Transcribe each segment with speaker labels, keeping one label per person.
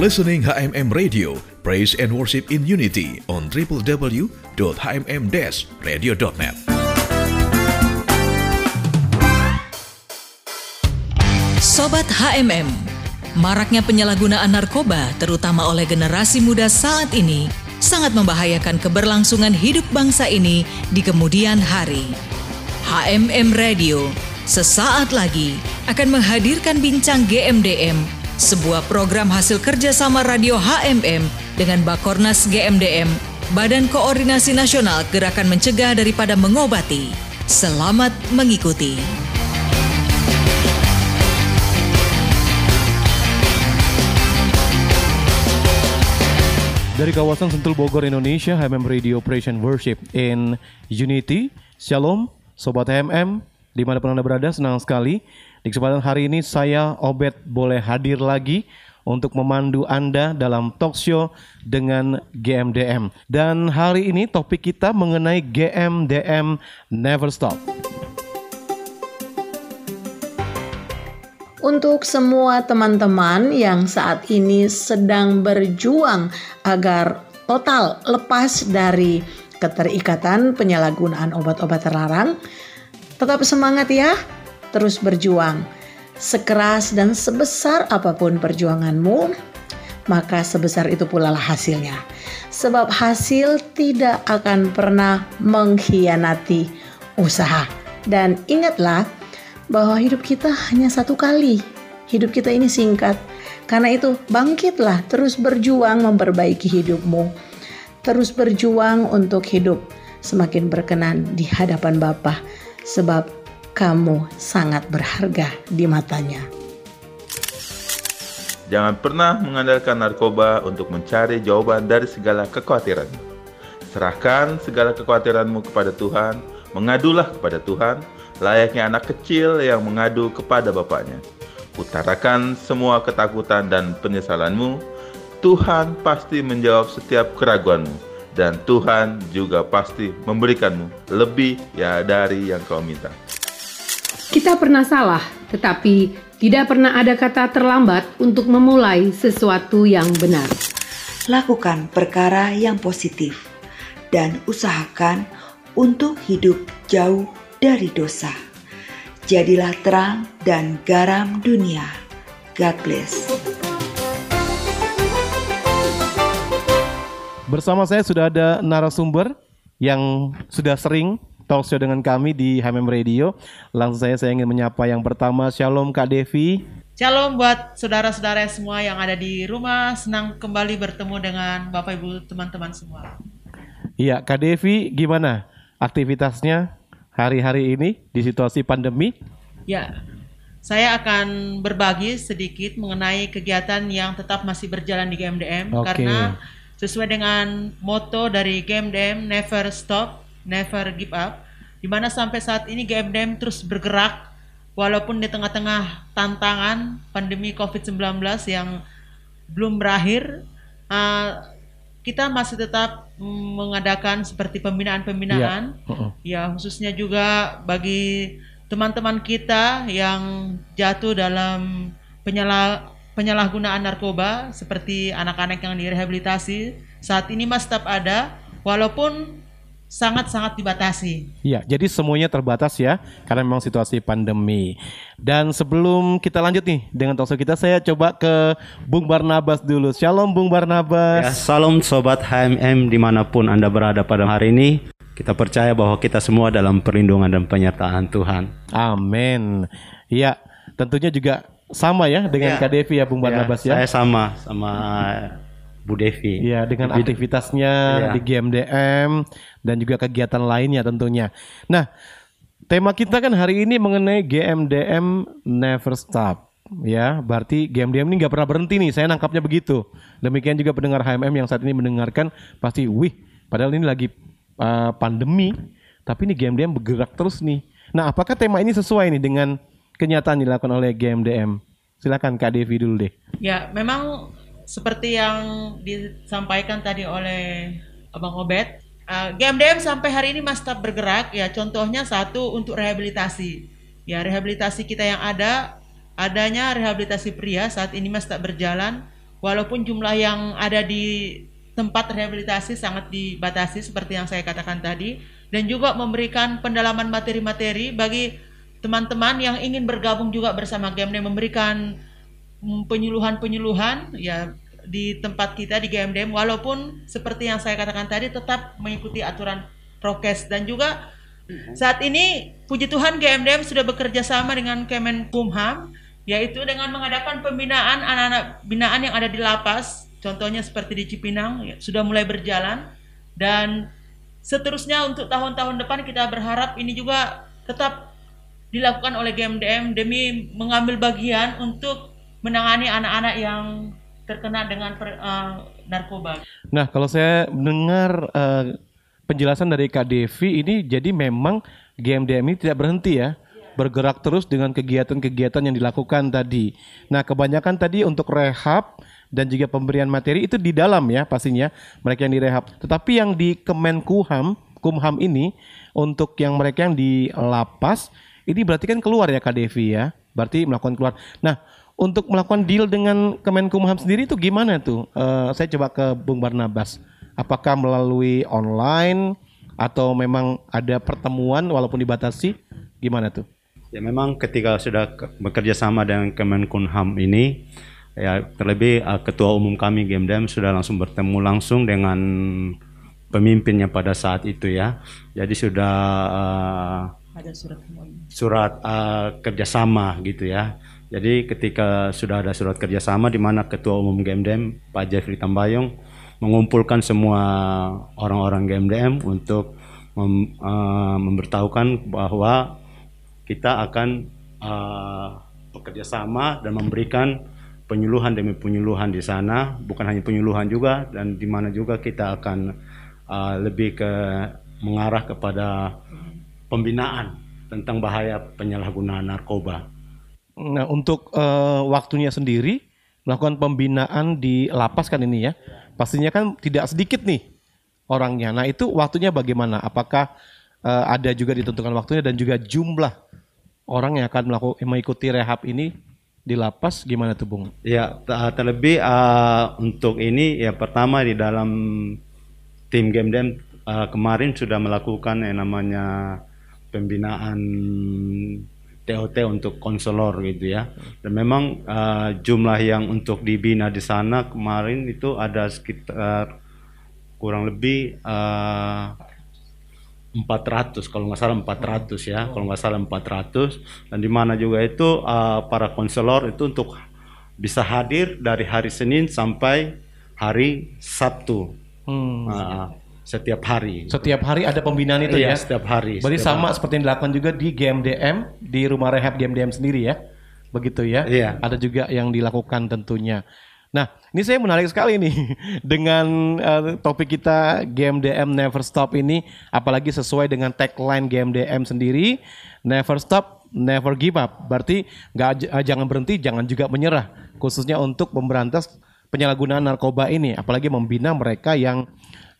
Speaker 1: listening HMM Radio, Praise and Worship in Unity on www.hmm-radio.net.
Speaker 2: Sobat HMM, maraknya penyalahgunaan narkoba terutama oleh generasi muda saat ini sangat membahayakan keberlangsungan hidup bangsa ini di kemudian hari. HMM Radio sesaat lagi akan menghadirkan bincang GMDM, sebuah program hasil kerjasama radio HMM dengan Bakornas GMDM, Badan Koordinasi Nasional Gerakan Mencegah Daripada Mengobati. Selamat mengikuti.
Speaker 3: Dari kawasan Sentul Bogor, Indonesia, HMM Radio Operation Worship in Unity. Shalom, Sobat HMM, di mana pun Anda berada, senang sekali. Di kesempatan hari ini saya, Obed, boleh hadir lagi untuk memandu Anda dalam talk show dengan GMDM. Dan hari ini topik kita mengenai GMDM Never Stop.
Speaker 4: Untuk semua teman-teman yang saat ini sedang berjuang agar total lepas dari keterikatan penyalahgunaan obat-obat terlarang, tetap semangat ya, terus berjuang. Sekeras dan sebesar apa pun perjuanganmu, maka sebesar itu pula lah hasilnya. Sebab hasil tidak akan pernah mengkhianati usaha. Dan ingatlah, bahwa hidup kita hanya satu kali. Hidup kita ini singkat. Karena itu, bangkitlah, terus berjuang memperbaiki hidupmu. Terus berjuang untuk hidup semakin berkenan di hadapan Bapa, sebab kamu sangat berharga di matanya.
Speaker 5: Jangan pernah mengandalkan narkoba untuk mencari jawaban dari segala kekhawatiran. Serahkan segala kekhawatiranmu kepada Tuhan, mengadulah kepada Tuhan, layaknya anak kecil yang mengadu kepada bapaknya. Utarakan semua ketakutan dan penyesalanmu, Tuhan pasti menjawab setiap keraguanmu, dan Tuhan juga pasti memberikanmu lebih ya dari yang kau minta.
Speaker 6: Kita pernah salah, tetapi tidak pernah ada kata terlambat untuk memulai sesuatu yang benar.
Speaker 7: Lakukan perkara yang positif dan usahakan untuk hidup jauh dari dosa. Jadilah terang dan garam dunia. God bless.
Speaker 3: Bersama saya sudah ada narasumber yang sudah sering talk show dengan kami di HMM Radio. Langsung saya saya ingin menyapa yang pertama. Shalom Kak Devi.
Speaker 8: Shalom buat saudara-saudara semua yang ada di rumah. Senang kembali bertemu dengan Bapak Ibu teman-teman semua.
Speaker 3: Iya, Kak Devi gimana aktivitasnya hari-hari ini di situasi pandemi?
Speaker 8: Ya, saya akan berbagi sedikit mengenai kegiatan yang tetap masih berjalan di GMDM
Speaker 3: Oke.
Speaker 8: karena sesuai dengan moto dari GMDM Never Stop, Never Give Up, di mana sampai saat ini GMDM terus bergerak walaupun di tengah-tengah tantangan pandemi COVID-19 yang belum berakhir, uh, kita masih tetap mengadakan seperti pembinaan-pembinaan.
Speaker 3: Iya. Uh-uh.
Speaker 8: Ya, khususnya juga bagi teman-teman kita yang jatuh dalam penyalah penyalahgunaan narkoba seperti anak-anak yang direhabilitasi saat ini masih tetap ada walaupun sangat-sangat dibatasi.
Speaker 3: Iya, jadi semuanya terbatas ya karena memang situasi pandemi. Dan sebelum kita lanjut nih dengan talkshow kita, saya coba ke Bung Barnabas dulu. Shalom Bung
Speaker 9: Ya,
Speaker 3: Barnabas.
Speaker 9: salam sobat HMM di mana pun Anda berada pada hari ini. Kita percaya bahwa kita semua dalam perlindungan dan penyertaan Tuhan.
Speaker 3: Amin. Iya, tentunya juga sama ya dengan
Speaker 9: Ya.
Speaker 3: Devi ya Bung Barnabas ya.
Speaker 9: Saya sama sama Bu Devi.
Speaker 3: Iya, dengan aktivitasnya
Speaker 9: Iya.
Speaker 3: di GMDM dan juga kegiatan lainnya tentunya. Nah, tema kita kan hari ini mengenai GMDM Never Stop. Ya, berarti GMDM ini nggak pernah berhenti nih. Saya nangkapnya begitu. Demikian juga pendengar HMM yang saat ini mendengarkan pasti, wih, padahal ini lagi uh, pandemi, tapi ini GMDM bergerak terus nih. Nah, apakah tema ini sesuai nih dengan kenyataan yang dilakukan oleh GMDM? Silakan Kak Devi dulu deh.
Speaker 8: Ya, memang seperti yang disampaikan tadi oleh Abang Obed, uh, GMDM sampai hari ini masih tetap bergerak. Ya, contohnya satu untuk rehabilitasi. Ya, rehabilitasi kita yang ada, adanya rehabilitasi pria saat ini masih tetap berjalan walaupun jumlah yang ada di tempat rehabilitasi sangat dibatasi seperti yang saya katakan tadi dan juga memberikan pendalaman materi-materi bagi teman-teman yang ingin bergabung juga bersama GMDM memberikan mm, penyuluhan-penyuluhan ya di tempat kita di GMDM walaupun seperti yang saya katakan tadi tetap mengikuti aturan prokes. Dan juga saat ini puji Tuhan GMDM sudah bekerja sama dengan Kemenkumham yaitu dengan mengadakan pembinaan anak-anak binaan yang ada di lapas contohnya seperti di Cipinang ya, sudah mulai berjalan. Dan seterusnya untuk tahun-tahun depan kita berharap ini juga tetap dilakukan oleh GMDM demi mengambil bagian untuk menangani anak-anak yang terkena dengan per, uh, narkoba.
Speaker 3: Nah, kalau saya mendengar uh, penjelasan dari Kak Devi ini jadi memang GMDM ini tidak berhenti ya bergerak terus dengan kegiatan-kegiatan yang dilakukan tadi. Nah, kebanyakan tadi untuk rehab dan juga pemberian materi itu di dalam ya pastinya mereka yang direhab. Tetapi yang di Kemenkumham, Kumham ini untuk yang mereka yang di lapas ini berarti kan keluar ya Kak Devi ya. Berarti melakukan keluar. Nah, untuk melakukan deal dengan Kemenkumham sendiri itu gimana tuh? Uh, saya coba ke Bung Barnabas. Apakah melalui online atau memang ada pertemuan walaupun dibatasi? Gimana tuh?
Speaker 9: Ya memang ketika sudah bekerja sama dengan Kemenkumham ini, ya terlebih uh, ketua umum kami GMDM sudah langsung bertemu langsung dengan pemimpinnya pada saat itu ya. Jadi sudah uh, ada surat surat uh, kerjasama gitu ya jadi ketika sudah ada surat kerjasama di mana Ketua Umum GMDM Pak Jeffrey Tambayong mengumpulkan semua orang-orang GMDM untuk mem, uh, memberitahukan bahwa kita akan uh, bekerja sama dan memberikan penyuluhan demi penyuluhan di sana, bukan hanya penyuluhan juga dan di mana juga kita akan uh, lebih ke mengarah kepada pembinaan tentang bahaya penyalahgunaan narkoba.
Speaker 3: Nah, untuk uh, waktunya sendiri melakukan pembinaan di lapas kan ini ya. Pastinya kan tidak sedikit nih orangnya. Nah, itu waktunya bagaimana? Apakah uh, ada juga ditentukan waktunya dan juga jumlah orang yang akan melakukan mengikuti rehab ini di lapas gimana tuh Bung?
Speaker 9: Ya, terlebih uh, untuk ini ya pertama di dalam tim game uh, kemarin sudah melakukan yang namanya pembinaan TOT untuk konselor gitu ya. Dan memang uh, jumlah yang untuk dibina di sana kemarin itu ada sekitar kurang lebih uh, 400 kalau nggak salah 400 ya, kalau nggak salah 400 dan di mana juga itu uh, para konselor itu untuk bisa hadir dari hari Senin sampai hari Sabtu. Hmm. Uh, setiap hari.
Speaker 3: Setiap hari ada pembinaan itu iya,
Speaker 9: ya? setiap hari.
Speaker 3: Berarti
Speaker 9: setiap
Speaker 3: sama
Speaker 9: hari.
Speaker 3: seperti yang dilakukan juga di GMDM, di rumah rehab GMDM sendiri ya? Begitu ya?
Speaker 9: Iya.
Speaker 3: Ada juga yang dilakukan tentunya. Nah, ini saya menarik sekali nih dengan uh, topik kita GMDM Never Stop ini, apalagi sesuai dengan tagline GMDM sendiri, Never Stop, Never Give Up. Berarti nggak uh, jangan berhenti, jangan juga menyerah, khususnya untuk memberantas penyalahgunaan narkoba ini, apalagi membina mereka yang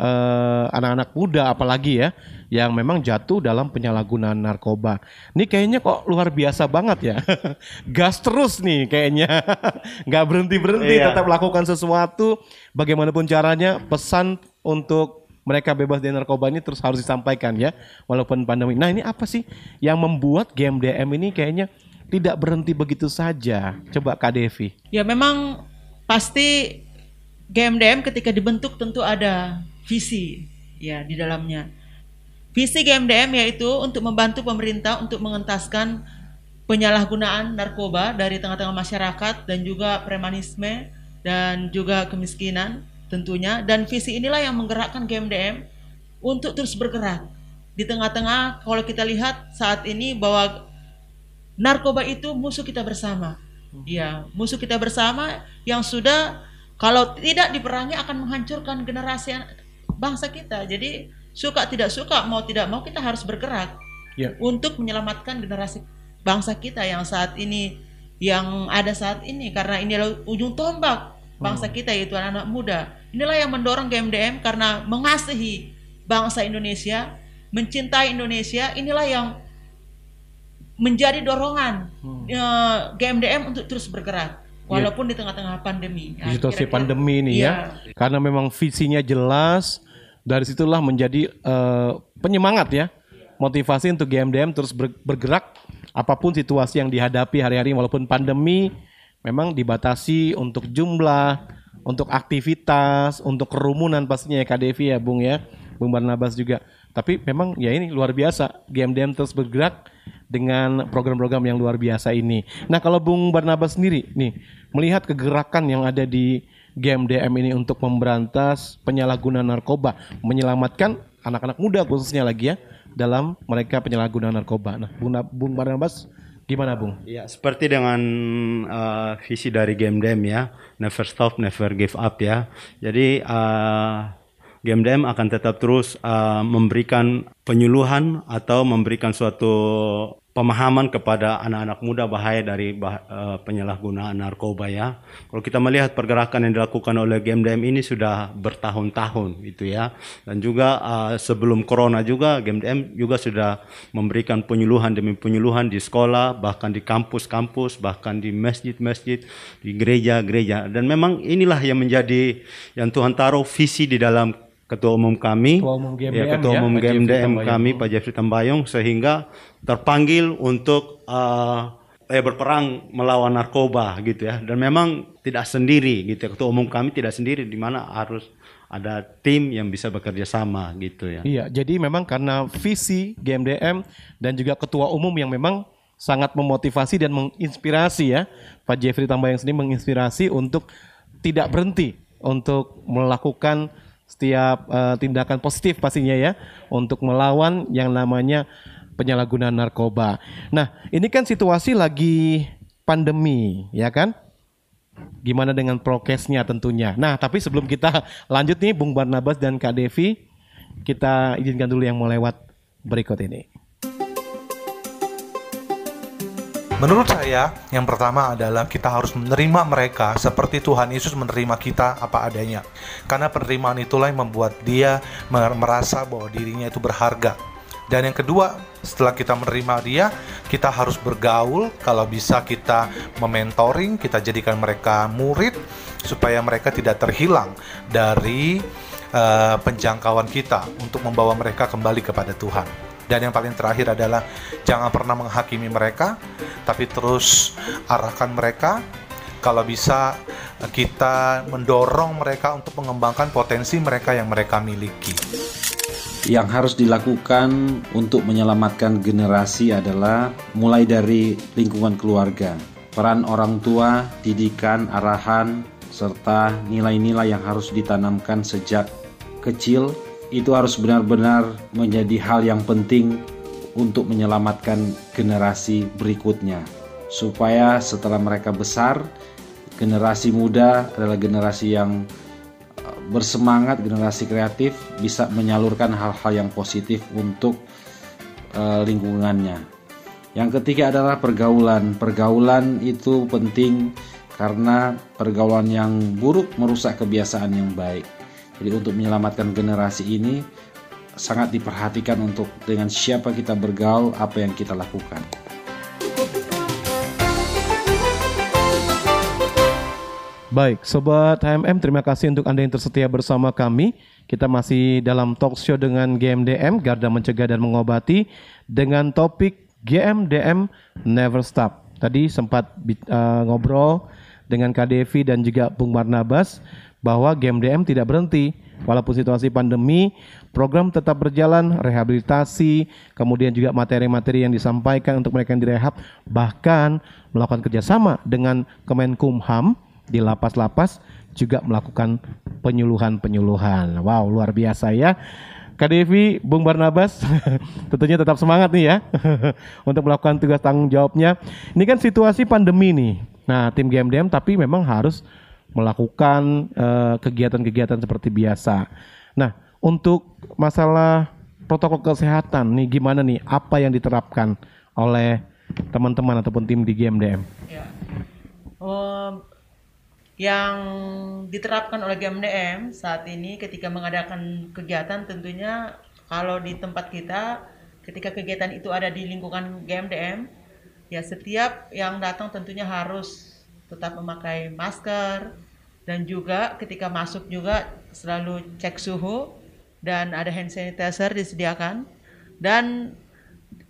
Speaker 3: eh, anak-anak muda apalagi ya yang memang jatuh dalam penyalahgunaan narkoba. Ini kayaknya kok luar biasa banget ya. Gas terus nih kayaknya. Nggak berhenti-berhenti iya. tetap lakukan sesuatu bagaimanapun caranya pesan untuk mereka bebas dari narkoba ini terus harus disampaikan ya walaupun pandemi. Nah, ini apa sih yang membuat GMDM ini kayaknya tidak berhenti begitu saja? Coba Kak Devi.
Speaker 8: Ya memang pasti GMDM ketika dibentuk tentu ada visi ya di dalamnya. Visi GMDM yaitu untuk membantu pemerintah untuk mengentaskan penyalahgunaan narkoba dari tengah-tengah masyarakat dan juga premanisme dan juga kemiskinan tentunya dan visi inilah yang menggerakkan GMDM untuk terus bergerak di tengah-tengah kalau kita lihat saat ini bahwa narkoba itu musuh kita bersama. Ya, musuh kita bersama yang sudah kalau tidak diperangi akan menghancurkan generasi bangsa kita. Jadi suka tidak suka, mau tidak mau kita harus bergerak yeah. untuk menyelamatkan generasi bangsa kita yang saat ini yang ada saat ini karena ini adalah ujung tombak bangsa hmm. kita yaitu anak-anak muda. Inilah yang mendorong GMDM karena mengasihi bangsa Indonesia, mencintai Indonesia. Inilah yang menjadi dorongan hmm. uh, eh, GMDM untuk terus bergerak walaupun di tengah-tengah pandemi.
Speaker 3: di situasi pandemi ini
Speaker 8: Iya.
Speaker 3: ya. Karena memang visinya jelas, dari situlah menjadi eh, penyemangat ya. Motivasi untuk GMDM terus ber- bergerak apa pun situasi yang dihadapi hari-hari walaupun pandemi memang dibatasi untuk jumlah, untuk aktivitas, untuk kerumunan pastinya ya Kak ya Bung ya. Bung Barnabas juga. Tapi memang ya ini luar biasa GMDM terus bergerak dengan program-program yang luar biasa ini. Nah kalau Bung Barnabas sendiri nih melihat kegerakan yang ada di GMDM ini untuk memberantas penyalahgunaan narkoba, menyelamatkan anak-anak muda khususnya lagi ya dalam mereka penyalahgunaan narkoba. Nah Bung, Bung Barnabas gimana Bung?
Speaker 9: Ya, seperti dengan uh, visi dari Game Dem ya, never stop, never give up ya. Jadi uh, Game Dem akan tetap terus uh, memberikan penyuluhan atau memberikan suatu pemahaman kepada anak-anak muda bahaya dari bah- uh, penyalahgunaan narkoba ya. Kalau kita melihat pergerakan yang dilakukan oleh Game Dem ini sudah bertahun-tahun gitu ya. Dan juga uh, sebelum corona juga Game Dem juga sudah memberikan penyuluhan demi penyuluhan di sekolah, bahkan di kampus-kampus, bahkan di masjid-masjid, di gereja-gereja. Dan memang inilah yang menjadi yang Tuhan taruh visi di dalam ketua umum kami,
Speaker 3: Ketua umum GMDM
Speaker 9: ya, ketua
Speaker 3: ya,
Speaker 9: umum
Speaker 3: Jeffrey
Speaker 9: GMDM
Speaker 3: Tambayong.
Speaker 9: kami Pak Jeffrey Tambayong sehingga terpanggil untuk uh, eh, berperang melawan narkoba gitu ya. Dan memang tidak sendiri gitu ya. Ketua umum kami tidak sendiri di mana harus ada tim yang bisa bekerja sama gitu ya.
Speaker 3: Iya, jadi memang karena visi GMDM dan juga ketua umum yang memang sangat memotivasi dan menginspirasi ya. Pak Jeffrey Tambayang sendiri menginspirasi untuk tidak berhenti untuk melakukan setiap eh, tindakan positif pastinya ya untuk melawan yang namanya penyalahgunaan narkoba. Nah, ini kan situasi lagi pandemi, ya kan? Gimana dengan prokesnya tentunya. Nah, tapi sebelum kita lanjut nih Bung Barnabas dan Kak Devi, kita izinkan dulu yang mau lewat berikut ini.
Speaker 10: Menurut saya, yang pertama adalah kita harus menerima mereka seperti Tuhan Yesus menerima kita apa adanya. Karena penerimaan itulah yang membuat dia mer- merasa bahwa dirinya itu berharga. Dan yang kedua, setelah kita menerima dia, kita harus bergaul. Kalau bisa kita mementoring, kita jadikan mereka murid supaya mereka tidak terhilang dari eh, penjangkauan kita untuk membawa mereka kembali kepada Tuhan. Dan yang paling terakhir adalah jangan pernah menghakimi mereka, tapi terus arahkan mereka. Kalau bisa eh, kita mendorong mereka untuk mengembangkan potensi mereka yang mereka miliki.
Speaker 11: Yang harus dilakukan untuk menyelamatkan generasi adalah mulai dari lingkungan keluarga, peran orang tua, didikan, arahan, serta nilai-nilai yang harus ditanamkan sejak kecil itu harus benar-benar menjadi hal yang penting untuk menyelamatkan generasi berikutnya. Supaya setelah mereka besar generasi muda adalah generasi yang uh, bersemangat generasi kreatif bisa menyalurkan hal-hal yang positif untuk uh, lingkungannya. Yang ketiga adalah pergaulan. Pergaulan itu penting karena pergaulan yang buruk merusak kebiasaan yang baik jadi untuk menyelamatkan generasi ini sangat diperhatikan untuk dengan siapa kita bergaul, apa yang kita lakukan.
Speaker 3: Baik, Sobat HMM, terima kasih untuk Anda yang tersetia bersama kami. Kita masih dalam talk show dengan GMDM, Garda Mencegah dan Mengobati, dengan topik GMDM Never Stop. Tadi sempat uh, ngobrol dengan Kak Devi dan juga Bung Barnabas bahwa GMDM tidak berhenti. Walaupun situasi pandemi, program tetap berjalan, rehabilitasi, kemudian juga materi-materi yang disampaikan untuk mereka yang direhab, bahkan melakukan kerjasama dengan Kemenkumham di lapas-lapas juga melakukan penyuluhan-penyuluhan. Wow, luar biasa ya. Kak Devi, Bung Barnabas, tentunya tetap semangat nih ya untuk melakukan tugas tanggung jawabnya. Ini kan situasi pandemi nih. Nah, tim GMDM tapi memang harus melakukan eh, kegiatan-kegiatan seperti biasa. Nah, untuk masalah protokol kesehatan nih gimana nih? Apa yang diterapkan oleh teman-teman ataupun tim di GMDM?
Speaker 8: Ya. Um, yang diterapkan oleh GMDM saat ini ketika mengadakan kegiatan tentunya kalau di tempat kita ketika kegiatan itu ada di lingkungan GMDM ya setiap yang datang tentunya harus tetap memakai masker dan juga ketika masuk juga selalu cek suhu dan ada hand sanitizer disediakan. Dan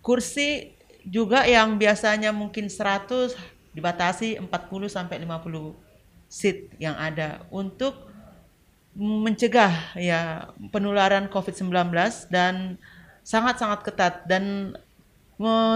Speaker 8: kursi juga yang biasanya mungkin 100 dibatasi 40 sampai 50 seat yang ada. Untuk mencegah ya penularan COVID-19 dan sangat-sangat ketat. Dan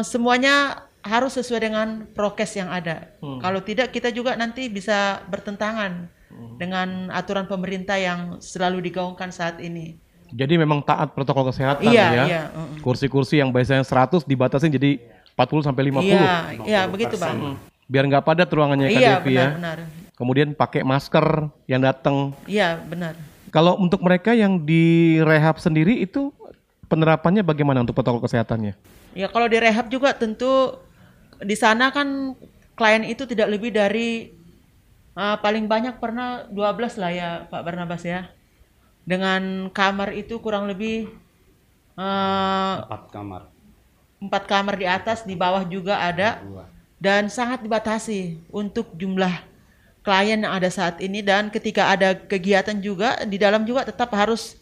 Speaker 8: semuanya harus sesuai dengan prokes yang ada. Hmm. Kalau tidak kita juga nanti bisa bertentangan hmm. dengan aturan pemerintah yang selalu digaungkan saat ini.
Speaker 3: Jadi memang taat protokol kesehatan
Speaker 8: iya,
Speaker 3: ya.
Speaker 8: Iya,
Speaker 3: Kursi-kursi yang biasanya 100 dibatasin jadi 40 sampai 50.
Speaker 8: Iya, iya begitu, Bang.
Speaker 3: Hmm. Biar nggak padat ruangannya
Speaker 8: iya,
Speaker 3: KDV ya.
Speaker 8: benar.
Speaker 3: Kemudian pakai masker yang datang.
Speaker 8: Iya, benar.
Speaker 3: Kalau untuk mereka yang di rehab sendiri itu penerapannya bagaimana untuk protokol kesehatannya?
Speaker 8: Ya kalau di rehab juga tentu di sana kan klien itu tidak lebih dari uh, paling banyak pernah 12 lah ya Pak Barnabas ya. Dengan kamar itu kurang lebih uh,
Speaker 9: empat kamar.
Speaker 8: Empat kamar di atas, di bawah juga ada. Dan sangat dibatasi untuk jumlah klien yang ada saat ini dan ketika ada kegiatan juga di dalam juga tetap harus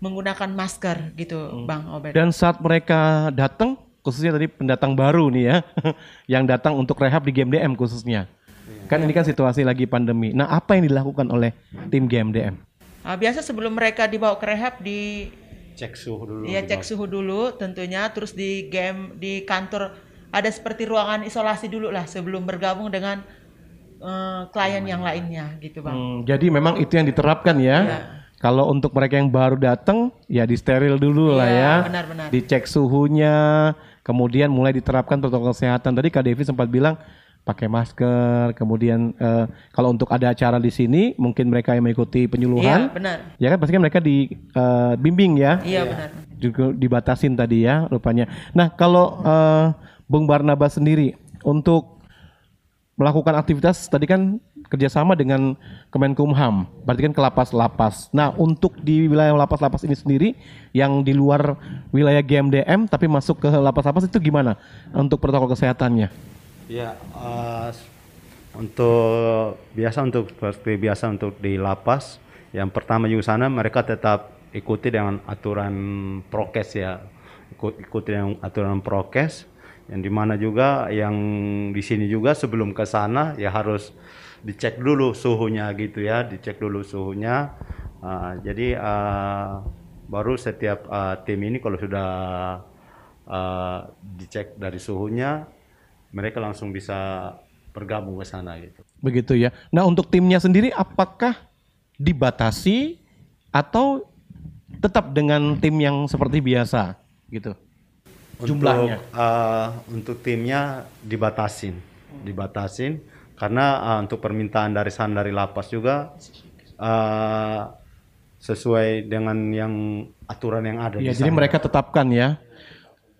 Speaker 8: menggunakan masker gitu, hmm. Bang Obed.
Speaker 3: Dan saat mereka datang, khususnya tadi pendatang baru nih ya, yang datang untuk rehab di GMDM khususnya. Kan ini kan situasi lagi pandemi. Nah, apa yang dilakukan oleh tim GMDM?
Speaker 8: Nah, biasa sebelum mereka dibawa ke rehab di
Speaker 9: cek suhu dulu.
Speaker 8: Iya, cek suhu dulu tentunya terus di game di kantor ada seperti ruangan isolasi dulu lah sebelum bergabung dengan uh, klien yang lainnya gitu, Bang. Hmm,
Speaker 3: jadi memang itu yang diterapkan ya. ya. Kalau untuk mereka yang baru datang ya di steril dulu ya, lah ya.
Speaker 8: benar-benar.
Speaker 3: Dicek suhunya, kemudian mulai diterapkan protokol kesehatan. Tadi Kak Devi sempat bilang pakai masker, kemudian uh, kalau untuk ada acara di sini mungkin mereka yang mengikuti penyuluhan.
Speaker 8: Iya, benar.
Speaker 3: Ya kan pasti kan mereka dibimbing uh, ya.
Speaker 8: Iya, benar.
Speaker 3: Juga dibatasin tadi ya rupanya. Nah, kalau uh, Bung Barnabas sendiri untuk melakukan aktivitas tadi kan kerjasama dengan Kemenkumham, berarti kan ke lapas-lapas. Nah, untuk di wilayah lapas-lapas ini sendiri yang di luar wilayah GMDM tapi masuk ke lapas-lapas itu gimana untuk protokol kesehatannya?
Speaker 9: Ya, uh, untuk biasa untuk seperti biasa untuk di lapas, yang pertama juga sana mereka tetap ikuti dengan aturan prokes ya, ikut ikuti dengan aturan prokes, yang di mana juga yang di sini juga sebelum ke sana ya harus dicek dulu suhunya gitu ya, dicek dulu suhunya. Uh, jadi uh, baru setiap uh, tim ini kalau sudah uh, dicek dari suhunya mereka langsung bisa bergabung ke sana gitu.
Speaker 3: Begitu ya. Nah untuk timnya sendiri apakah dibatasi atau tetap dengan tim yang seperti biasa gitu?
Speaker 9: Untuk, Jumlahnya? Uh, untuk timnya dibatasin, dibatasin karena uh, untuk permintaan dari sana dari lapas juga uh, sesuai dengan yang aturan yang ada.
Speaker 3: Ya, jadi mereka tetapkan ya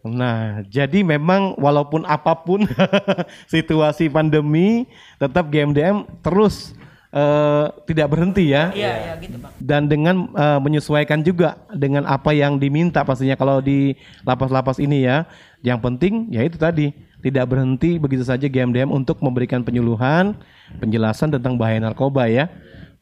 Speaker 3: Nah, jadi memang walaupun apa pun situasi pandemi, tetap GMDM terus uh, tidak berhenti ya.
Speaker 8: Iya, iya gitu Pak.
Speaker 3: Dan dengan uh, menyesuaikan juga dengan apa yang diminta pastinya kalau di lapas-lapas ini ya. Yang penting ya itu tadi, tidak berhenti begitu saja GMDM untuk memberikan penyuluhan, penjelasan tentang bahaya narkoba ya.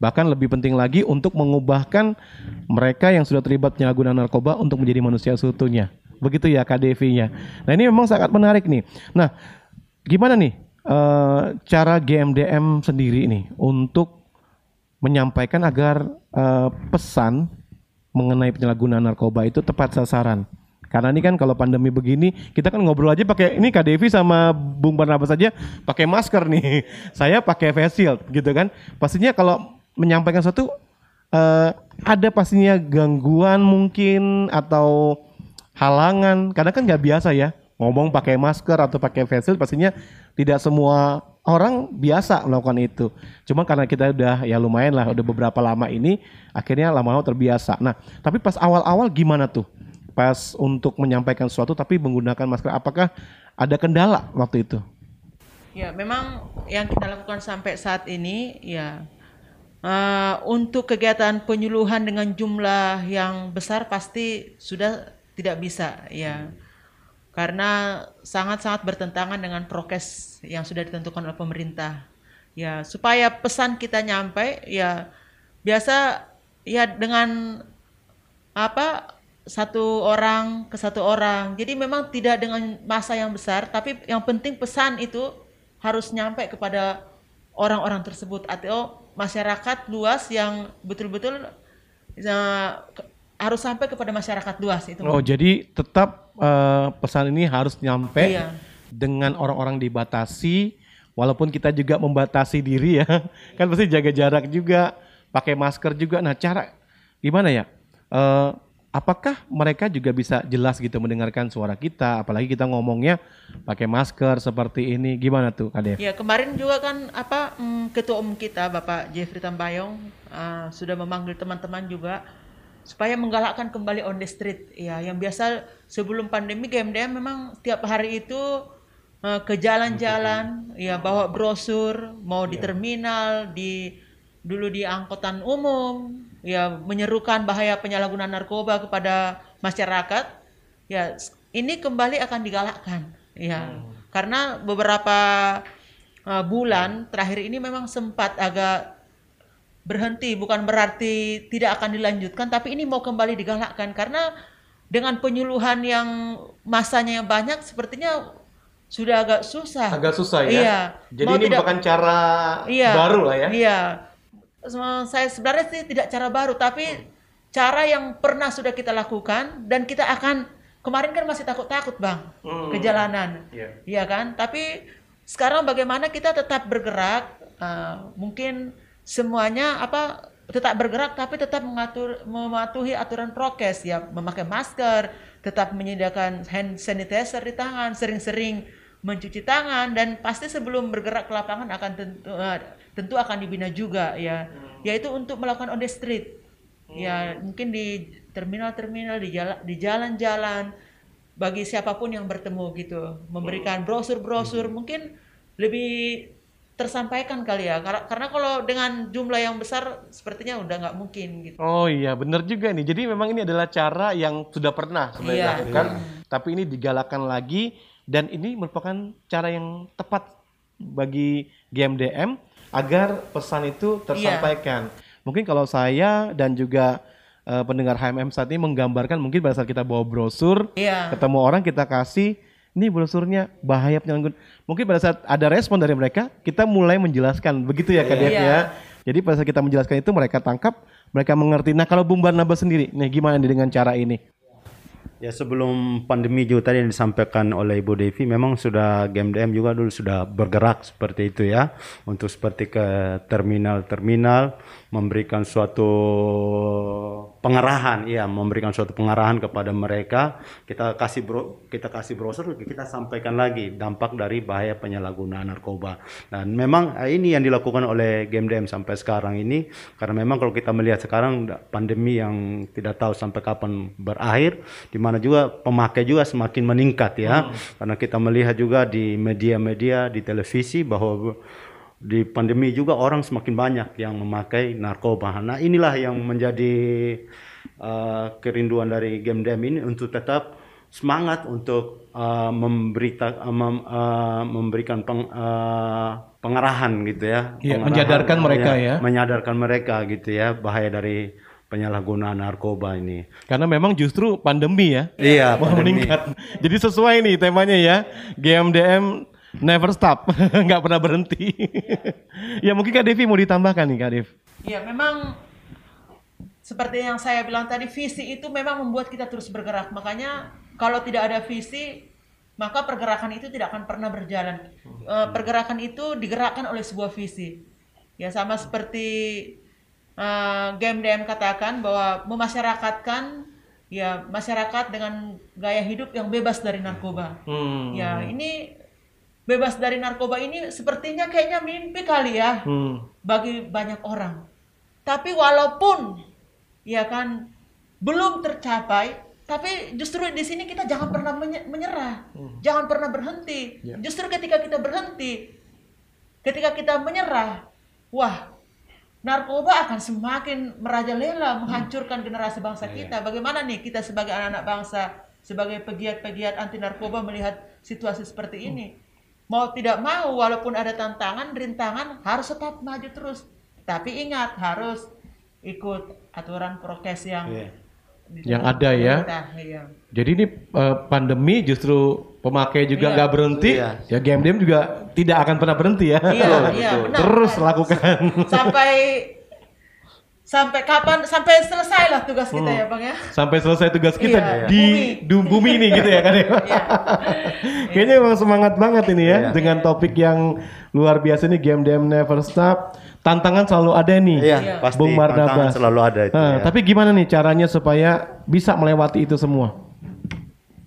Speaker 3: Bahkan lebih penting lagi untuk mengubahkan mereka yang sudah terlibat penyalahgunaan narkoba untuk menjadi manusia seutuhnya. Begitu ya KDV-nya. Nah ini memang sangat menarik nih. Nah gimana nih uh, cara GMDM sendiri nih untuk menyampaikan agar uh, pesan mengenai penyalahgunaan narkoba itu tepat sasaran. Karena ini kan kalau pandemi begini, kita kan ngobrol aja pakai ini Kak Devi sama Bung Barnabas saja pakai masker nih. Saya pakai face shield gitu kan. Pastinya kalau menyampaikan sesuatu uh, ada pastinya gangguan mungkin atau halangan karena kan nggak biasa ya ngomong pakai masker atau pakai face shield pastinya tidak semua orang biasa melakukan itu. Cuma karena kita udah ya lumayan lah udah beberapa lama ini akhirnya lama-lama terbiasa. Nah, tapi pas awal-awal gimana tuh? Pas untuk menyampaikan sesuatu tapi menggunakan masker. Apakah ada kendala waktu itu?
Speaker 8: Ya, memang yang kita lakukan sampai saat ini ya uh, untuk kegiatan penyuluhan dengan jumlah yang besar pasti sudah tidak bisa ya. Karena sangat-sangat bertentangan dengan prokes yang sudah ditentukan oleh pemerintah. Ya, supaya pesan kita nyampe ya biasa ya dengan apa satu orang ke satu orang. Jadi memang tidak dengan masa yang besar, tapi yang penting pesan itu harus nyampe kepada orang-orang tersebut atau masyarakat luas yang betul-betul uh, harus sampai kepada masyarakat luas itu.
Speaker 3: Oh, jadi tetap uh, pesan ini harus nyampe
Speaker 8: Iya.
Speaker 3: dengan orang-orang dibatasi walaupun kita juga membatasi diri ya. kan pasti jaga jarak juga, pakai masker juga. Nah, cara gimana ya? Eh, apakah mereka juga bisa jelas gitu mendengarkan suara kita? Apalagi kita ngomongnya pakai masker seperti ini. Gimana tuh Kak Dev?
Speaker 8: Ya kemarin juga kan apa mm, ketua umum kita Bapak Jeffrey Tambayong uh, sudah memanggil teman-teman juga supaya menggalakkan kembali on the street. Ya yang biasa sebelum pandemi GMDM memang tiap hari itu uh, ke jalan-jalan ya bawa brosur mau di terminal di dulu di angkutan umum ya menyerukan bahaya penyalahgunaan narkoba kepada masyarakat ya ini kembali akan digalakkan ya karena beberapa uh, bulan terakhir ini memang sempat agak berhenti bukan berarti tidak akan dilanjutkan tapi ini mau kembali digalakkan karena dengan penyuluhan yang masanya yang banyak sepertinya sudah agak susah
Speaker 3: Agak susah ya.
Speaker 8: iya
Speaker 3: Jadi
Speaker 8: Mau
Speaker 3: ini
Speaker 8: tidak-
Speaker 3: bukan cara
Speaker 8: Iya,
Speaker 3: baru lah ya.
Speaker 8: Iya. Saya sebenarnya sih tidak cara baru, tapi cara yang pernah sudah kita lakukan dan kita akan kemarin kan masih takut-takut bang
Speaker 3: Hmm.
Speaker 8: ke jalanan,
Speaker 3: Iya.
Speaker 8: iya kan? Tapi sekarang bagaimana kita tetap bergerak? uh, mungkin semuanya apa tetap bergerak tapi tetap mengatur mematuhi aturan prokes ya memakai masker tetap menyediakan hand sanitizer di tangan sering-sering mencuci tangan dan pasti sebelum bergerak ke lapangan akan tentu eh, tentu akan dibina juga ya. Yaitu untuk melakukan on the street. Ya mungkin di terminal-terminal di jalan di jalan-jalan bagi siapa pun yang bertemu gitu. Memberikan brosur-brosur mungkin lebih tersampaikan kali ya. Karena karena kalau dengan jumlah yang besar sepertinya udah nggak mungkin gitu.
Speaker 3: Oh iya, benar juga nih. Jadi memang ini adalah cara yang sudah pernah sebenarnya
Speaker 8: Iya.
Speaker 3: dilakukan, tapi ini digalakan lagi dan ini merupakan cara yang tepat bagi GMDM agar pesan itu tersampaikan. Mungkin kalau saya dan juga eh, pendengar HMM saat ini menggambarkan mungkin pada saat kita bawa brosur,
Speaker 8: Iya.
Speaker 3: ketemu orang kita kasih ini brosurnya bahaya penyalahgunaan. Mungkin pada saat ada respon dari mereka, kita mulai menjelaskan. Begitu ya Kak
Speaker 8: Iya.
Speaker 3: ya. Jadi pada saat kita menjelaskan itu mereka tangkap, mereka mengerti. Nah kalau Bung Barnabas sendiri, nih gimana nih dengan cara ini?
Speaker 9: Ya sebelum pandemi juga tadi yang disampaikan oleh Ibu Devi memang sudah GMDM juga dulu sudah bergerak seperti itu ya untuk seperti ke terminal-terminal memberikan suatu pengarahan ya memberikan suatu pengarahan kepada mereka. Kita kasih bro, kita kasih brosur kita sampaikan lagi dampak dari bahaya penyalahgunaan narkoba. Dan memang eh, ini yang dilakukan oleh GMDM sampai sekarang ini karena memang kalau kita melihat sekarang pandemi yang tidak tahu sampai kapan berakhir di mana juga pemakai juga semakin meningkat ya karena kita melihat juga di media-media di televisi bahwa di pandemi juga orang semakin banyak yang memakai narkoba. Nah inilah yang menjadi uh, kerinduan dari GMDM ini untuk tetap semangat untuk uh, memberita, uh, mem- uh, memberikan peng- uh, pengarahan gitu ya.
Speaker 3: Iya,
Speaker 9: Pengarahan,
Speaker 3: menyadarkan mereka ya.
Speaker 9: Menyadarkan mereka gitu ya bahaya dari penyalahgunaan narkoba ini.
Speaker 3: Karena memang justru pandemi ya.
Speaker 9: Iya,
Speaker 3: Mau
Speaker 9: pandemi.
Speaker 3: meningkat. Jadi sesuai nih temanya ya. GMDM never stop, nggak pernah berhenti. ya mungkin Kak Devi mau ditambahkan nih Kak Dev.
Speaker 8: Ya, memang seperti yang saya bilang tadi, visi itu memang membuat kita terus bergerak. Makanya kalau tidak ada visi, maka pergerakan itu tidak akan pernah berjalan. Eh, pergerakan itu digerakkan oleh sebuah visi. Ya sama seperti eh, GMDM katakan bahwa memasyarakatkan ya masyarakat dengan gaya hidup yang bebas dari narkoba.
Speaker 3: Hmm.
Speaker 8: Ya, ini bebas dari narkoba ini sepertinya kayaknya mimpi kali ya
Speaker 3: Hmm.
Speaker 8: bagi banyak orang. Tapi walaupun ya kan belum tercapai, tapi justru di sini kita jangan pernah menye- menyerah, jangan pernah berhenti.
Speaker 3: Ya.
Speaker 8: Justru ketika kita berhenti, ketika kita menyerah, wah narkoba akan semakin merajalela menghancurkan generasi bangsa kita. Bagaimana nih kita sebagai anak-anak bangsa, sebagai pegiat-pegiat anti narkoba melihat situasi seperti ini? mau tidak mau walaupun ada tantangan, rintangan harus tetap maju terus. Tapi ingat harus ikut aturan prokes yang
Speaker 3: yeah. yang ada ya.
Speaker 8: iya.
Speaker 3: Jadi ini uh, pandemi justru pemakai juga
Speaker 8: Iya.
Speaker 3: nggak berhenti,
Speaker 8: Iya.
Speaker 3: ya game game juga tidak akan pernah berhenti ya.
Speaker 8: Iya, iya, benar.
Speaker 3: Terus lakukan.
Speaker 8: Sampai sampai kapan sampai selesai lah tugas kita
Speaker 3: Hmm.
Speaker 8: ya bang ya.
Speaker 3: Sampai selesai tugas kita
Speaker 8: Iya,
Speaker 3: di du- bumi ini gitu ya kan ya. Kayaknya memang semangat banget ini ya
Speaker 9: Iya.
Speaker 3: dengan topik yang luar biasa nih game game never stop. Tantangan selalu ada nih.
Speaker 9: Iya, pasti
Speaker 3: Bung
Speaker 9: tantangan selalu ada itu,
Speaker 3: Nah,
Speaker 9: ya.
Speaker 3: Tapi gimana nih caranya supaya bisa melewati itu semua?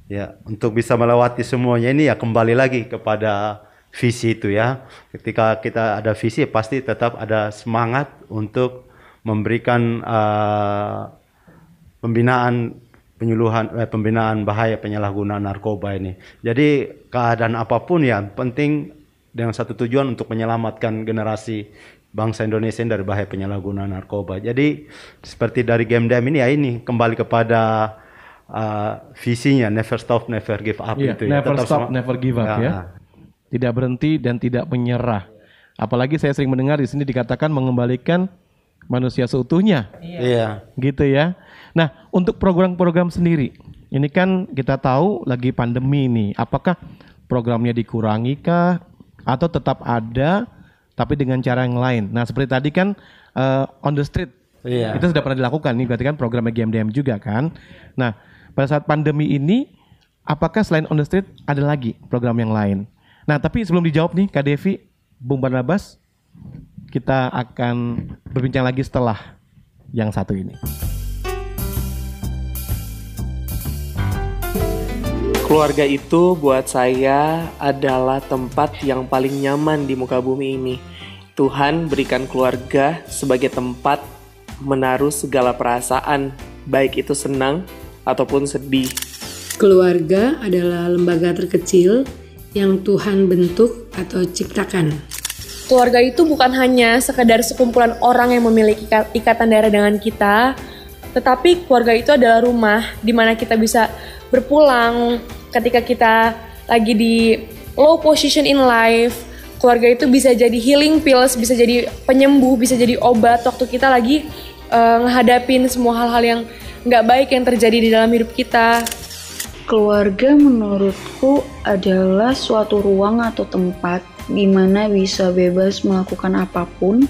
Speaker 9: Ya, untuk bisa melewati semuanya ini ya kembali lagi kepada visi itu ya. Ketika kita ada visi pasti tetap ada semangat untuk memberikan uh, pembinaan penyuluhan eh, pembinaan bahaya penyalahgunaan narkoba ini. Jadi keadaan apa pun ya penting dengan satu tujuan untuk menyelamatkan generasi bangsa Indonesia dari bahaya penyalahgunaan narkoba. Jadi seperti dari game Dem ini ya ini kembali kepada uh, visinya never stop never give up
Speaker 3: Iya,
Speaker 9: itu ya.
Speaker 3: never
Speaker 9: Tetap
Speaker 3: stop,
Speaker 9: sema-
Speaker 3: never give up
Speaker 9: Ya,
Speaker 3: ya. Tidak berhenti dan tidak menyerah. Apalagi saya sering mendengar di sini dikatakan mengembalikan manusia seutuhnya.
Speaker 9: Iya.
Speaker 3: Gitu ya. Nah, untuk program-program sendiri, ini kan kita tahu lagi pandemi ini. Apakah programnya dikurangi kah atau tetap ada tapi dengan cara yang lain? Nah, seperti tadi kan eh, on the street.
Speaker 9: Iya.
Speaker 3: Itu sudah pernah dilakukan nih, berarti kan programnya GMDM juga kan. Nah, pada saat pandemi ini apakah selain on the street ada lagi program yang lain? Nah, tapi sebelum dijawab nih Kak Devi, Bung Barnabas, kita akan berbincang lagi setelah yang satu ini.
Speaker 12: Keluarga itu buat saya adalah tempat yang paling nyaman di muka bumi ini. Tuhan berikan keluarga sebagai tempat menaruh segala perasaan, baik itu senang ataupun sedih.
Speaker 6: Keluarga adalah lembaga terkecil yang Tuhan bentuk atau ciptakan.
Speaker 13: Keluarga itu bukan hanya sekedar sekumpulan orang yang memiliki ika- ikatan darah dengan kita, tetapi keluarga itu adalah rumah di mana kita bisa berpulang ketika kita lagi di low position in life. Keluarga itu bisa jadi healing pills, bisa jadi penyembuh, bisa jadi obat waktu kita lagi ngehadapin semua hal-hal yang nggak baik yang terjadi di dalam hidup kita.
Speaker 14: Keluarga menurutku adalah suatu ruang atau tempat di mana bisa bebas melakukan apa pun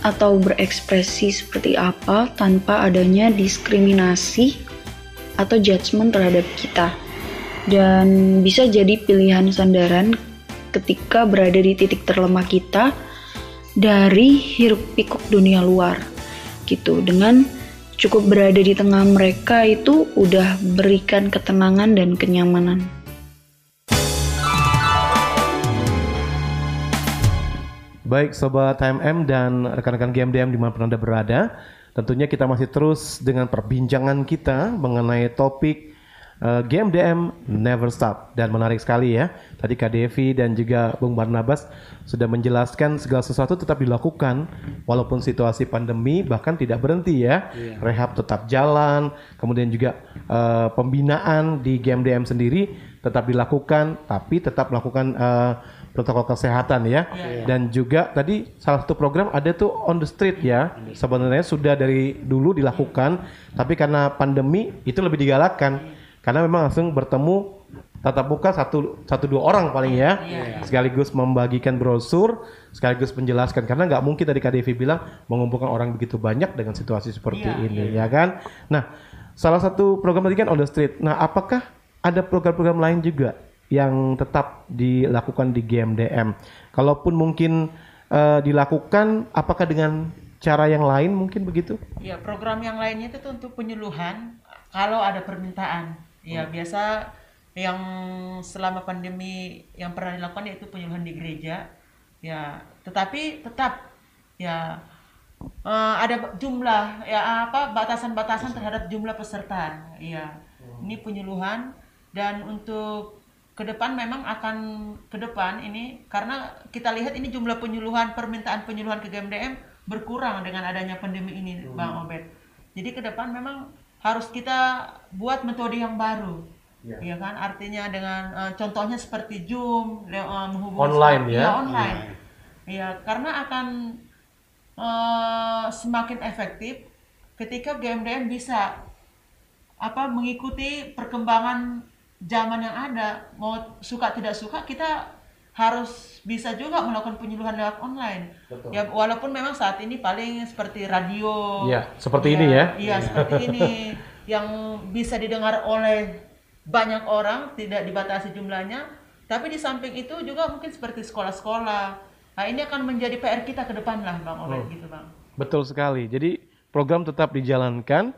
Speaker 14: atau berekspresi seperti apa tanpa adanya diskriminasi atau judgement terhadap kita. Dan bisa jadi pilihan sandaran ketika berada di titik terlemah kita dari hiruk pikuk dunia luar gitu dengan cukup berada di tengah mereka itu udah berikan ketenangan dan kenyamanan.
Speaker 3: Baik Sobat HMM dan rekan-rekan GMDM di mana pun Anda berada Tentunya kita masih terus dengan perbincangan kita mengenai topik eh, GMDM Never Stop Dan menarik sekali ya Tadi Kak Devi dan juga Bung Barnabas sudah menjelaskan segala sesuatu tetap dilakukan Walaupun situasi pandemi bahkan tidak berhenti ya
Speaker 15: Iya.
Speaker 3: Rehab tetap jalan Kemudian juga eh, pembinaan di GMDM sendiri tetap dilakukan Tapi tetap melakukan eh, protokol kesehatan ya.
Speaker 15: Iya.
Speaker 3: Dan juga tadi salah satu program ada tuh on the street ya. Sebenarnya sudah dari dulu dilakukan, tapi karena pandemi itu lebih digalakkan karena memang langsung bertemu tatap muka satu satu dua orang paling ya.
Speaker 15: Iya.
Speaker 3: Sekaligus membagikan brosur, sekaligus menjelaskan karena nggak mungkin tadi Devi bilang mengumpulkan orang begitu banyak dengan situasi seperti
Speaker 15: Iya,
Speaker 3: ini
Speaker 15: iya.
Speaker 3: ya kan. Nah, salah satu program tadi kan on the street. Nah, apakah ada program-program lain juga yang tetap dilakukan di GMDM. Kalaupun mungkin eh, dilakukan, apakah dengan cara yang lain mungkin begitu?
Speaker 8: Ya, program yang lainnya itu untuk penyuluhan kalau ada permintaan. Ya, biasa yang selama pandemi yang pernah dilakukan yaitu penyuluhan di gereja. Ya, tetapi tetap ya eh, ada jumlah ya apa batasan-batasan terhadap jumlah peserta. Iya. Ini penyuluhan dan untuk ke depan memang akan ke depan ini karena kita lihat ini jumlah penyuluhan permintaan penyuluhan ke GMDM berkurang dengan adanya pandemi ini Bang Obed. Jadi ke depan memang harus kita buat metode yang baru. Ya. ya kan artinya dengan uh, contohnya seperti Zoom uh, menghubungi
Speaker 3: online ya.
Speaker 8: ya online. Ya, karena akan uh, semakin efektif ketika GMDM bisa apa mengikuti perkembangan zaman yang ada mau suka tidak suka kita harus bisa juga melakukan penyuluhan lewat online. Betul. Ya walaupun memang saat ini paling seperti radio.
Speaker 3: Ya, seperti ya, ini ya.
Speaker 8: Iya, seperti ini yang bisa didengar oleh banyak orang, tidak dibatasi jumlahnya. Tapi di samping itu juga mungkin seperti sekolah-sekolah. Nah ini akan menjadi PR kita ke depan lah Bang Obed hmm. gitu Bang.
Speaker 3: Betul sekali. Jadi program tetap dijalankan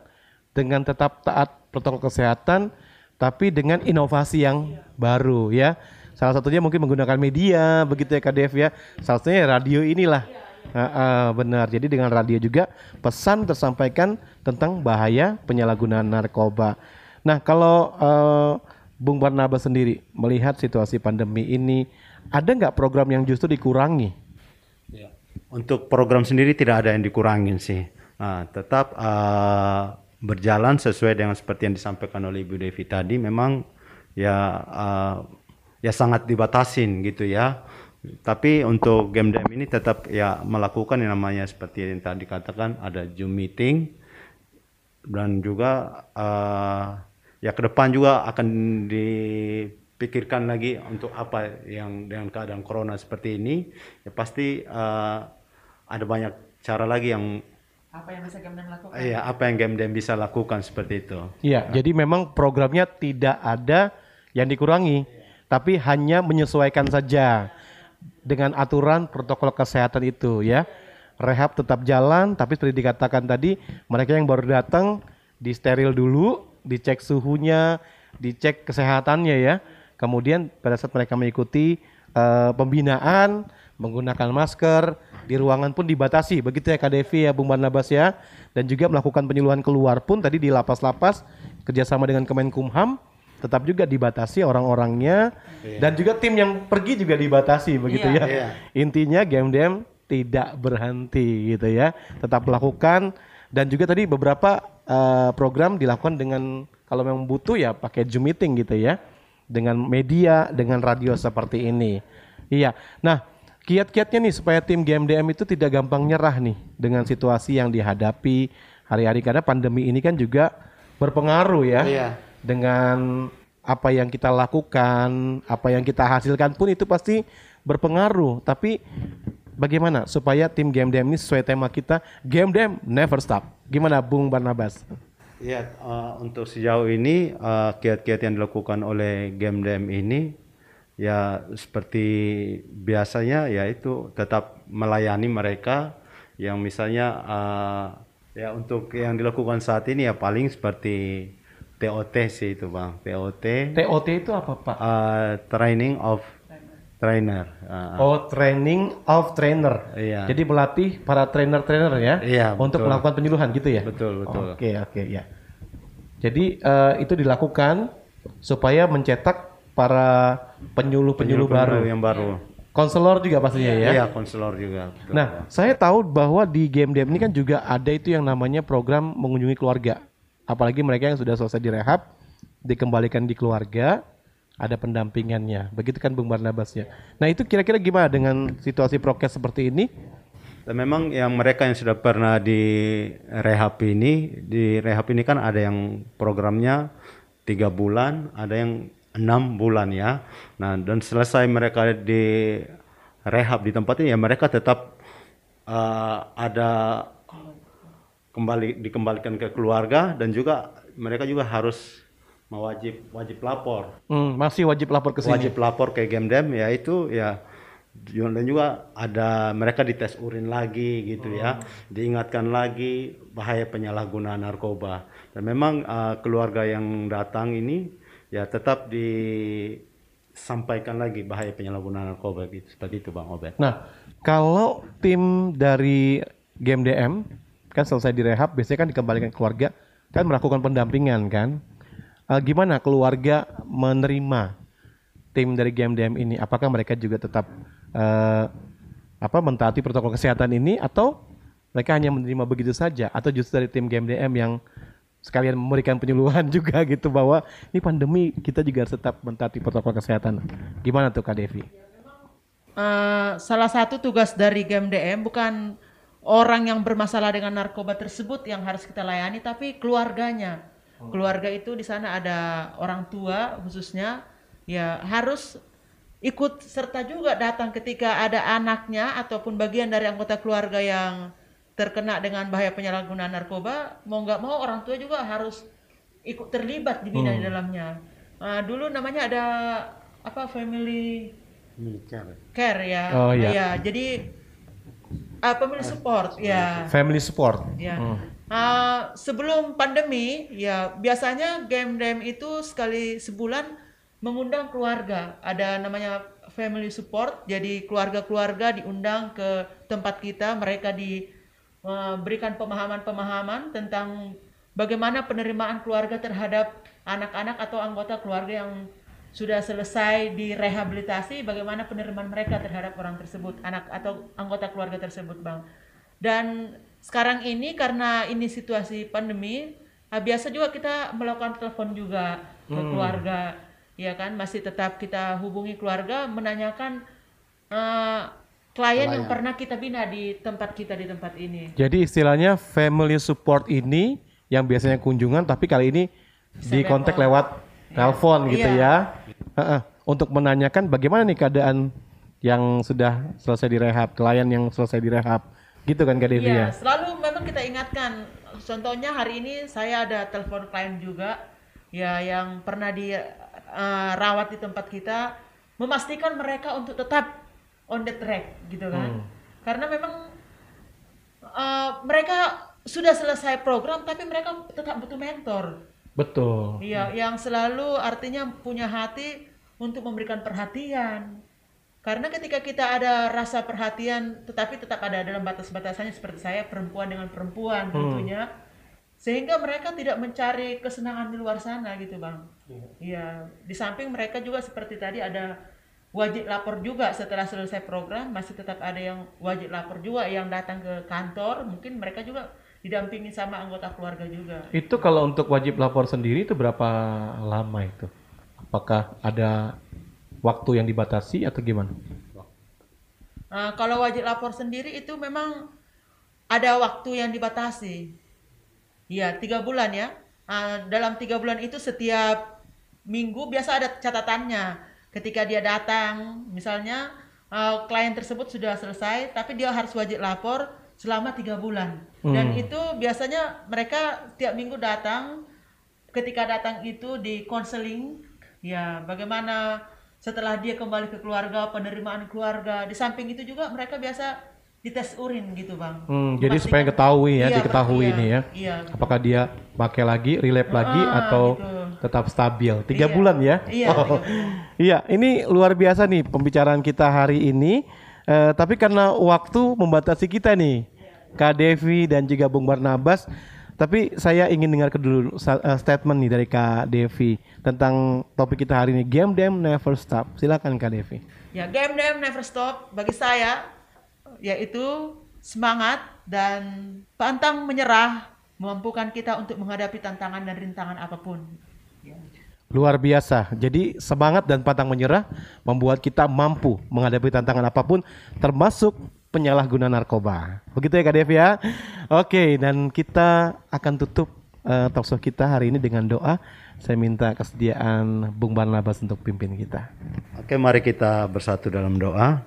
Speaker 3: dengan tetap taat protokol kesehatan, tapi dengan inovasi yang iya. baru ya. Salah satunya mungkin menggunakan media, begitu ya KDF ya. Salah satunya radio inilah. Uh, uh, benar. Jadi dengan radio juga pesan tersampaikan tentang bahaya penyalahgunaan narkoba. Nah, kalau uh, Bung Barnabas sendiri melihat situasi pandemi ini, ada nggak program yang justru dikurangi?
Speaker 9: Ya. Untuk program sendiri tidak ada yang dikurangin sih. Nah, tetap uh, berjalan sesuai dengan seperti yang disampaikan oleh Ibu Devi tadi. Memang ya uh, ya sangat dibatasin gitu ya. Tapi untuk game game ini tetap ya melakukan yang namanya seperti yang tadi dikatakan ada Zoom meeting dan juga uh, ya ke depan juga akan dipikirkan lagi untuk apa yang dengan keadaan corona seperti ini ya pasti uh, ada banyak cara lagi yang
Speaker 8: apa yang bisa Gemden lakukan?
Speaker 9: Iya, apa yang Gemden bisa lakukan seperti itu.
Speaker 3: Iya, nah. jadi memang programnya tidak ada yang dikurangi, tapi hanya menyesuaikan saja dengan aturan protokol kesehatan itu ya. Rehab tetap jalan, tapi seperti dikatakan tadi, mereka yang baru datang di steril dulu, dicek suhunya, dicek kesehatannya ya. Kemudian pada saat mereka mengikuti uh, pembinaan, menggunakan masker, di ruangan pun dibatasi. Begitu ya KDV ya Bung Barnabas ya. Dan juga melakukan penyuluhan keluar pun tadi di lapas-lapas kerjasama dengan Kemenkumham tetap juga dibatasi orang-orangnya yeah. dan juga tim yang pergi juga dibatasi begitu yeah. ya. Yeah. Intinya game dem tidak berhenti gitu ya. Tetap melakukan dan juga tadi beberapa uh, program dilakukan dengan kalau memang butuh ya pakai Zoom meeting gitu ya. Dengan media, dengan radio seperti ini. Iya. Nah, kiat-kiatnya nih supaya tim GMDM itu tidak gampang nyerah nih dengan situasi yang dihadapi hari-hari karena pandemi ini kan juga berpengaruh ya. Iya. Dengan apa yang kita lakukan, apa yang kita hasilkan pun itu pasti berpengaruh. Tapi bagaimana supaya tim Game Dem ini sesuai tema kita Game Dem Never Stop. Gimana Bung Barnabas?
Speaker 9: Ya, uh, untuk sejauh ini uh, kiat-kiat yang dilakukan oleh Game Dem ini ya seperti biasanya yaitu tetap melayani mereka yang misalnya uh, ya untuk yang dilakukan saat ini ya paling seperti TOT sih itu bang TOT
Speaker 3: TOT itu apa pak?
Speaker 9: Uh, training of Trainer.
Speaker 3: Uh, oh, training of trainer. Iya. Jadi melatih para trainer-trainer ya.
Speaker 9: Iya.
Speaker 3: Untuk betul. melakukan penyuluhan gitu ya.
Speaker 9: Betul betul.
Speaker 3: Oke oke ya. Jadi uh, itu dilakukan supaya mencetak para penyuluh-penyuluh baru.
Speaker 9: Yang baru.
Speaker 3: Konselor juga pastinya ya.
Speaker 9: Iya, konselor juga.
Speaker 3: Betul. Nah, saya tahu bahwa di game game ini kan juga ada itu yang namanya program mengunjungi keluarga. Apalagi mereka yang sudah selesai direhab, dikembalikan di keluarga ada pendampingannya. Begitu kan Bung Barnabas ya. Nah itu kira-kira gimana dengan situasi prokes seperti ini?
Speaker 9: Dan memang yang mereka yang sudah pernah di rehab ini, di rehab ini kan ada yang programnya tiga bulan, ada yang enam bulan ya. Nah dan selesai mereka di rehab di tempat ini ya mereka tetap uh, ada kembali dikembalikan ke keluarga dan juga mereka juga harus mewajib wajib lapor.
Speaker 3: Hmm, masih wajib lapor ke sini.
Speaker 9: Wajib lapor ke Gemdem ya itu ya dan juga ada mereka dites urin lagi gitu ya. oh. ya, diingatkan lagi bahaya penyalahgunaan narkoba. Dan memang uh, keluarga yang datang ini ya tetap disampaikan lagi bahaya penyalahgunaan narkoba gitu seperti itu Bang Obed.
Speaker 3: Nah, kalau tim dari GMDM kan selesai direhab biasanya kan dikembalikan keluarga kan melakukan pendampingan kan uh, gimana keluarga menerima tim dari GMDM ini? Apakah mereka juga tetap uh, apa mentaati protokol kesehatan ini atau mereka hanya menerima begitu saja atau justru dari tim GMDM yang sekalian memberikan penyuluhan juga gitu bahwa ini pandemi kita juga harus tetap mentaati protokol kesehatan. Gimana tuh Kak Devi?
Speaker 8: Uh, salah satu tugas dari GMDM bukan orang yang bermasalah dengan narkoba tersebut yang harus kita layani, tapi keluarganya. Keluarga itu di sana ada orang tua khususnya, ya harus ikut serta juga datang ketika ada anaknya ataupun bagian dari anggota keluarga yang terkena dengan bahaya penyalahgunaan narkoba, mau nggak mau orang tua juga harus ikut terlibat dibina hmm. di dalamnya. Uh, dulu namanya ada apa family
Speaker 9: care,
Speaker 8: care ya,
Speaker 3: oh, iya.
Speaker 8: ya jadi uh, family support ya.
Speaker 3: Family support.
Speaker 8: Ya. Hmm. Uh, sebelum pandemi ya biasanya game game itu sekali sebulan mengundang keluarga. Ada namanya family support. Jadi keluarga-keluarga diundang ke tempat kita, mereka di memberikan pemahaman-pemahaman tentang bagaimana penerimaan keluarga terhadap anak-anak atau anggota keluarga yang sudah selesai direhabilitasi, bagaimana penerimaan mereka terhadap orang tersebut, anak atau anggota keluarga tersebut, Bang. Dan sekarang ini karena ini situasi pandemi, nah biasa juga kita melakukan telepon juga ke hmm. keluarga, ya kan, masih tetap kita hubungi keluarga menanyakan uh, klien yang pernah kita bina di tempat kita di tempat ini.
Speaker 3: Jadi istilahnya family support ini yang biasanya kunjungan tapi kali ini di kontak lewat ya. telepon gitu iya. ya. Untuk menanyakan bagaimana nih keadaan yang sudah selesai direhab, klien yang selesai direhab. Gitu kan Kak Devi
Speaker 8: iya, ya? selalu memang kita ingatkan. Contohnya hari ini saya ada telepon klien juga ya yang pernah dirawat uh, di tempat kita memastikan mereka untuk tetap on the track gitu kan. Hmm. Karena memang uh, mereka sudah selesai program tapi mereka tetap butuh mentor.
Speaker 3: Betul.
Speaker 8: Iya, yang selalu artinya punya hati untuk memberikan perhatian. Karena ketika kita ada rasa perhatian tetapi tetap ada dalam batas-batasannya seperti saya perempuan dengan perempuan hmm. tentunya sehingga mereka tidak mencari kesenangan di luar sana gitu, Bang. Iya. Ya, di samping mereka juga seperti tadi ada wajib lapor juga setelah selesai program masih tetap ada yang wajib lapor juga yang datang ke kantor mungkin mereka juga didampingi sama anggota keluarga juga
Speaker 3: itu kalau untuk wajib lapor sendiri itu berapa lama itu apakah ada waktu yang dibatasi atau gimana?
Speaker 8: Uh, kalau wajib lapor sendiri itu memang ada waktu yang dibatasi. Ya tiga bulan ya. Uh, dalam tiga bulan itu setiap minggu biasa ada catatannya. Ketika dia datang misalnya uh, klien tersebut sudah selesai tapi dia harus wajib lapor selama tiga bulan. Hmm. dan itu biasanya mereka tiap minggu datang. Ketika datang itu di konseling ya bagaimana setelah dia kembali ke keluarga penerimaan keluarga di samping itu juga mereka biasa dites urin gitu bang.
Speaker 3: Hmm, jadi supaya ketahui ya, iya, diketahui iya, ini ya. Iya. Apakah dia pakai lagi, relap lagi ah, atau gitu. tetap stabil? Tiga iya. bulan ya.
Speaker 8: Iya. Oh.
Speaker 3: iya, ini luar biasa nih pembicaraan kita hari ini. Uh, tapi karena waktu membatasi kita nih, Kak Devi dan juga Bung Barnabas. Tapi saya ingin dengar dulu uh, statement nih dari Kak Devi tentang topik kita hari ini Game Dem Never Stop. Silakan Kak Devi.
Speaker 8: Ya Game Dem Never Stop bagi saya yaitu semangat dan pantang menyerah memampukan kita untuk menghadapi tantangan dan rintangan apa pun.
Speaker 3: Luar biasa. Jadi semangat dan pantang menyerah membuat kita mampu menghadapi tantangan apa pun termasuk penyalahguna narkoba. Begitu ya Kak Dev ya. Oke, dan kita akan tutup uh, talkshow kita hari ini dengan doa. Saya minta kesediaan Bung Barnabas untuk pimpin kita.
Speaker 9: Oke, mari kita bersatu dalam doa.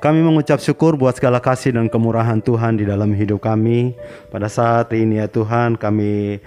Speaker 9: Kami mengucap syukur buat segala kasih dan kemurahan Tuhan di dalam hidup kami. Pada saat ini ya Tuhan kami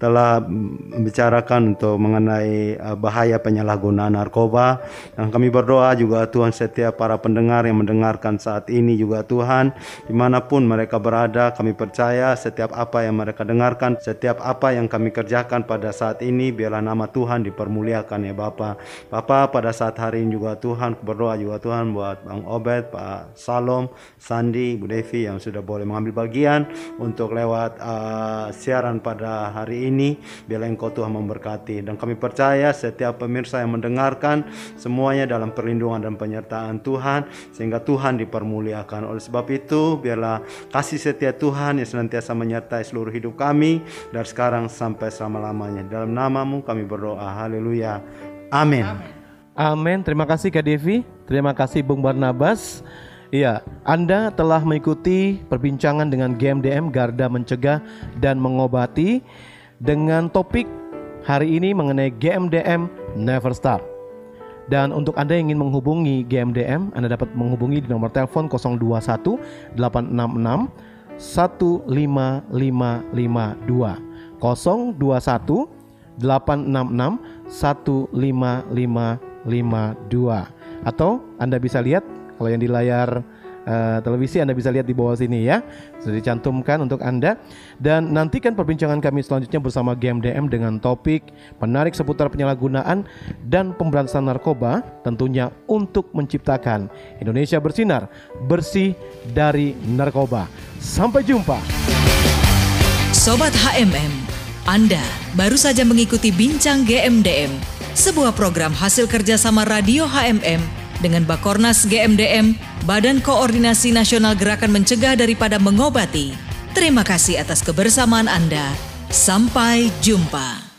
Speaker 9: telah membicarakan untuk mengenai uh, bahaya penyalahgunaan narkoba. Dan kami berdoa juga Tuhan setiap para pendengar yang mendengarkan saat ini juga Tuhan di mana pun mereka berada kami percaya setiap apa yang mereka dengarkan setiap apa yang kami kerjakan pada saat ini biarlah nama Tuhan dipermuliakan ya Bapa. Bapa pada saat hari ini juga Tuhan berdoa juga Tuhan buat Bang Obed Pak Salom Sandi Bu Devi yang sudah boleh mengambil bagian untuk lewat uh, siaran pada hari ini ini. Biarlah Engkau Tuhan memberkati. Dan kami percaya setiap pemirsa yang mendengarkan semuanya dalam perlindungan dan penyertaan Tuhan. Sehingga Tuhan dipermuliakan. Oleh sebab itu biarlah kasih setia Tuhan yang senantiasa menyertai seluruh hidup kami. Dari sekarang sampai selama-lamanya. Dalam namamu kami berdoa. Haleluya. Amin.
Speaker 3: Amin. Terima kasih Kak Devi. Terima kasih Bung Barnabas. Iya, Anda telah mengikuti perbincangan dengan GMDM Garda Mencegah dan Mengobati dengan topik hari ini mengenai GMDM Never Stop. Dan untuk Anda yang ingin menghubungi GMDM, Anda dapat menghubungi di nomor telepon 021 866 15552. 021 866 15552 atau Anda bisa lihat kalau yang di layar uh, televisi Anda bisa lihat di bawah sini ya. Sudah dicantumkan untuk Anda dan nantikan perbincangan kami selanjutnya bersama GMDM dengan topik menarik seputar penyalahgunaan dan pemberantasan narkoba tentunya untuk menciptakan Indonesia bersinar, bersih dari narkoba. Sampai jumpa.
Speaker 2: Sobat HMM, Anda baru saja mengikuti Bincang GMDM, sebuah program hasil kerjasama Radio HMM dengan Bakornas GMDM, Badan Koordinasi Nasional Gerakan Mencegah Daripada Mengobati. Terima kasih atas kebersamaan Anda. Sampai jumpa.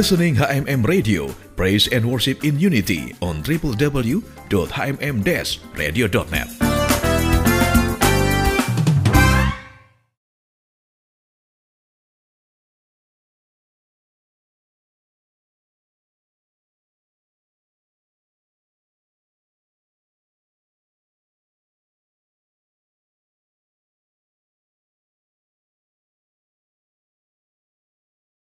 Speaker 1: Listening HMM Radio Praise and Worship in Unity on www.hmm-radio.net.